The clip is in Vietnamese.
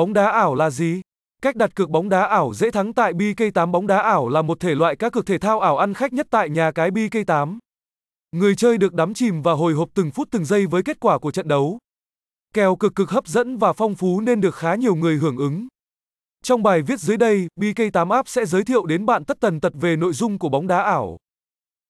Bóng đá ảo là gì? Cách đặt cược bóng đá ảo dễ thắng tại BK8 bóng đá ảo là một thể loại cá cược thể thao ảo ăn khách nhất tại nhà cái BK8. Người chơi được đắm chìm và hồi hộp từng phút từng giây với kết quả của trận đấu. Kèo cực cực hấp dẫn và phong phú nên được khá nhiều người hưởng ứng. Trong bài viết dưới đây, BK8 App sẽ giới thiệu đến bạn tất tần tật về nội dung của bóng đá ảo.